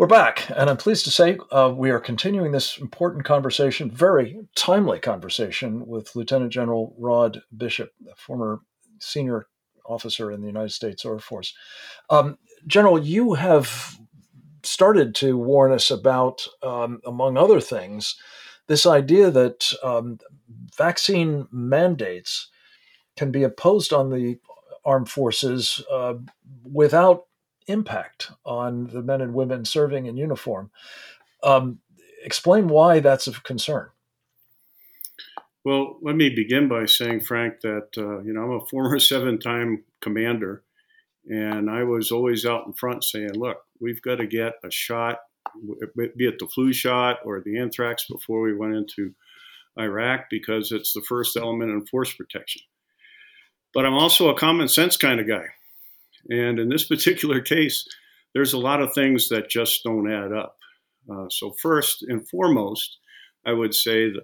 We're back, and I'm pleased to say uh, we are continuing this important conversation, very timely conversation, with Lieutenant General Rod Bishop, a former senior officer in the United States Air Force. Um, General, you have started to warn us about, um, among other things, this idea that um, vaccine mandates can be imposed on the armed forces uh, without impact on the men and women serving in uniform. Um, explain why that's of concern. Well, let me begin by saying, Frank, that uh, you know I'm a former seven-time commander, and I was always out in front saying, "Look, we've got to get a shot, be it the flu shot or the anthrax, before we went into Iraq, because it's the first element in force protection." But I'm also a common sense kind of guy. And in this particular case, there's a lot of things that just don't add up. Uh, so first and foremost, I would say that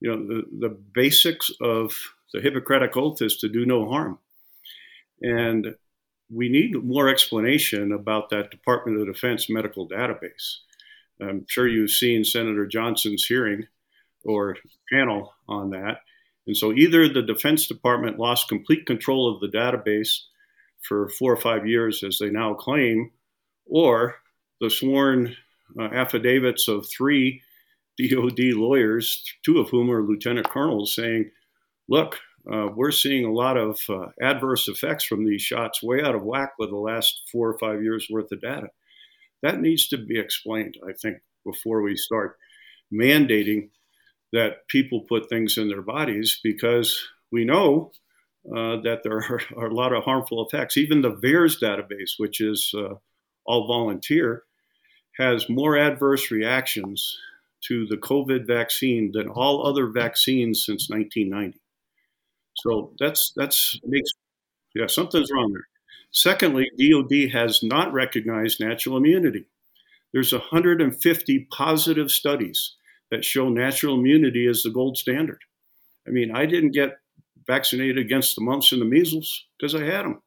you know the, the basics of the Hippocratic Oath is to do no harm, and we need more explanation about that Department of Defense medical database. I'm sure you've seen Senator Johnson's hearing or panel on that. And so either the Defense Department lost complete control of the database for four or five years, as they now claim, or the sworn uh, affidavits of three DOD lawyers, two of whom are lieutenant colonels, saying, look, uh, we're seeing a lot of uh, adverse effects from these shots way out of whack with the last four or five years worth of data. That needs to be explained, I think, before we start mandating that people put things in their bodies because we know uh, that there are, are, a lot of harmful effects. Even the VAERS database, which is uh, all volunteer, has more adverse reactions to the COVID vaccine than all other vaccines since 1990. So that's that's makes yeah something's wrong there. Secondly, DoD has not recognized natural immunity. There's 150 positive studies that show natural immunity is the gold standard. I mean, I didn't get vaccinated against the mumps and the measles because I had them.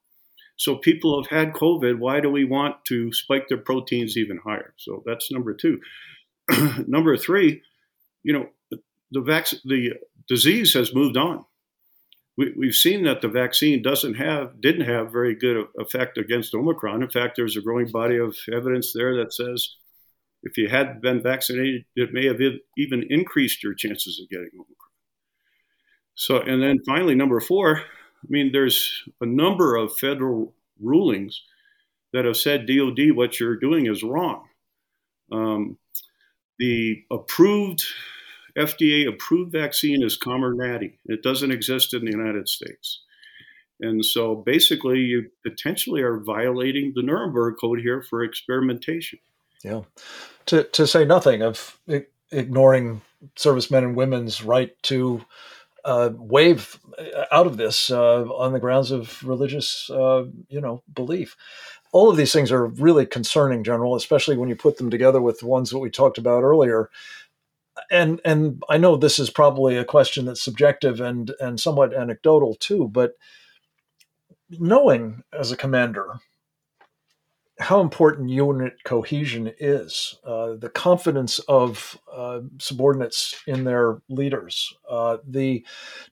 So people have had COVID. Why do we want to spike their proteins even higher? So that's number two. number three, you know, the, the, vac- the disease has moved on. We, we've seen that the vaccine doesn't have, didn't have very good effect against Omicron. In fact, there's a growing body of evidence there that says if you had been vaccinated, it may have even increased your chances of getting Omicron. So, and then finally, number four, I mean, there's a number of federal rulings that have said DOD, what you're doing is wrong. Um, the approved FDA approved vaccine is Comirnaty. It doesn't exist in the United States. And so basically, you potentially are violating the Nuremberg Code here for experimentation. Yeah. To, to say nothing of ignoring servicemen and women's right to uh, waive out of this uh, on the grounds of religious, uh, you know, belief. All of these things are really concerning, General, especially when you put them together with the ones that we talked about earlier. And and I know this is probably a question that's subjective and and somewhat anecdotal too, but knowing as a commander how important unit cohesion is, uh, the confidence of uh, subordinates in their leaders, uh, the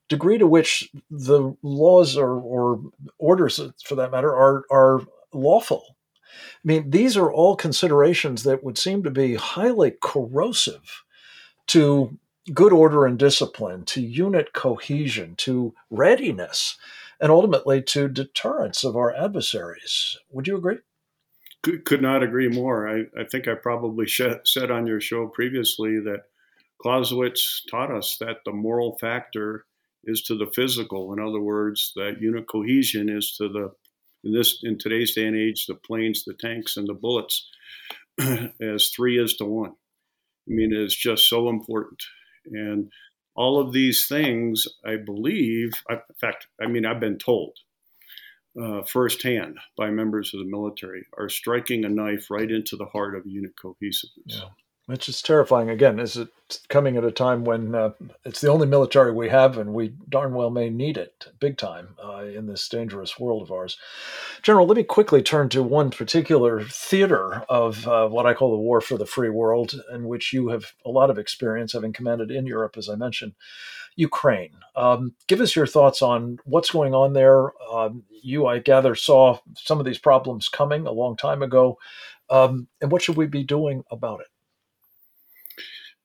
degree to which the laws or, or, orders, for that matter, are, are lawful. I mean, these are all considerations that would seem to be highly corrosive to good order and discipline, to unit cohesion, to readiness, and ultimately to deterrence of our adversaries. Would you agree? Could not agree more. I, I think I probably sh- said on your show previously that Clausewitz taught us that the moral factor is to the physical. In other words, that unit cohesion is to the in this in today's day and age, the planes, the tanks, and the bullets as three is to one. I mean, it's just so important. And all of these things, I believe, in fact, I mean, I've been told uh, firsthand by members of the military are striking a knife right into the heart of unit cohesiveness. Yeah. which is terrifying. Again, is it coming at a time when uh, it's the only military we have, and we darn well may need it big time uh, in this dangerous world of ours. General, let me quickly turn to one particular theater of uh, what I call the war for the free world, in which you have a lot of experience, having commanded in Europe, as I mentioned. Ukraine. Um, give us your thoughts on what's going on there. Um, you, I gather, saw some of these problems coming a long time ago. Um, and what should we be doing about it?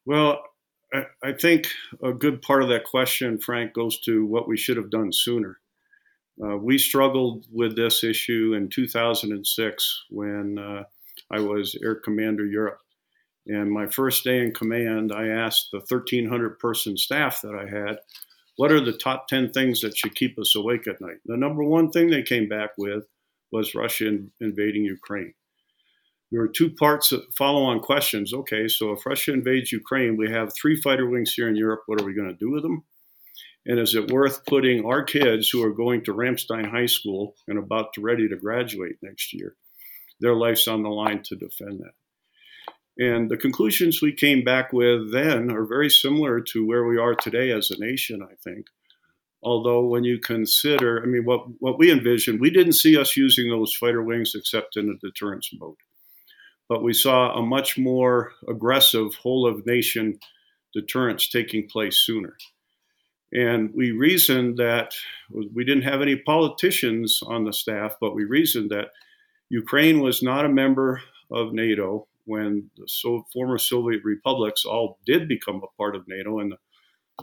Well, I, I think a good part of that question, Frank, goes to what we should have done sooner. Uh, we struggled with this issue in 2006 when uh, I was Air Commander Europe. And my first day in command, I asked the 1,300 person staff that I had, what are the top 10 things that should keep us awake at night? The number one thing they came back with was Russia invading Ukraine there were two parts of follow on questions. Okay, so if Russia invades Ukraine, we have three fighter wings here in Europe. What are we going to do with them? And is it worth putting our kids who are going to Ramstein High School and about to ready to graduate next year, their life's on the line to defend that? And the conclusions we came back with then are very similar to where we are today as a nation, I think. Although, when you consider, I mean, what, what we envisioned, we didn't see us using those fighter wings except in a deterrence mode but we saw a much more aggressive whole of nation deterrence taking place sooner. And we reasoned that we didn't have any politicians on the staff, but we reasoned that Ukraine was not a member of NATO when the so, former Soviet republics all did become a part of NATO in the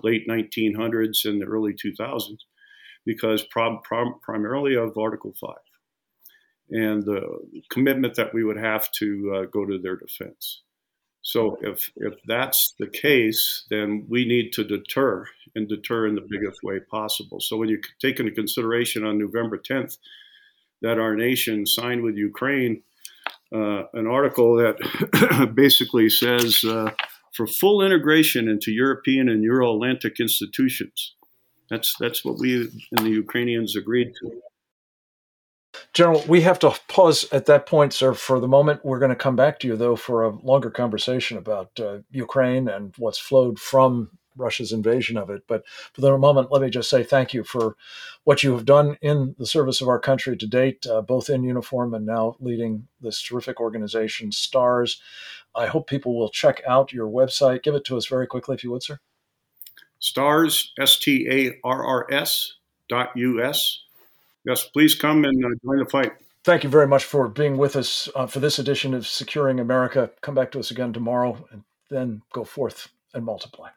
late 1900s and the early 2000s because primarily of Article 5 and the commitment that we would have to uh, go to their defense. So if if that's the case, then we need to deter and deter in the biggest way possible. So when you take into consideration on November 10th that our nation signed with Ukraine uh, an article that basically says uh, for full integration into European and Euro-Atlantic institutions. That's that's what we and the Ukrainians agreed to. General, we have to pause at that point, sir. For the moment, we're going to come back to you, though, for a longer conversation about uh, Ukraine and what's flowed from Russia's invasion of it. But for the moment, let me just say thank you for what you have done in the service of our country to date, uh, both in uniform and now leading this terrific organization, STARRS. I hope people will check out your website. Give it to us very quickly, if you would, sir. STARRS, S T A R R S dot U S yes, please come and uh, join the fight. Thank you very much for being with us uh, for this edition of Securing America. Come back to us again tomorrow and then go forth and multiply.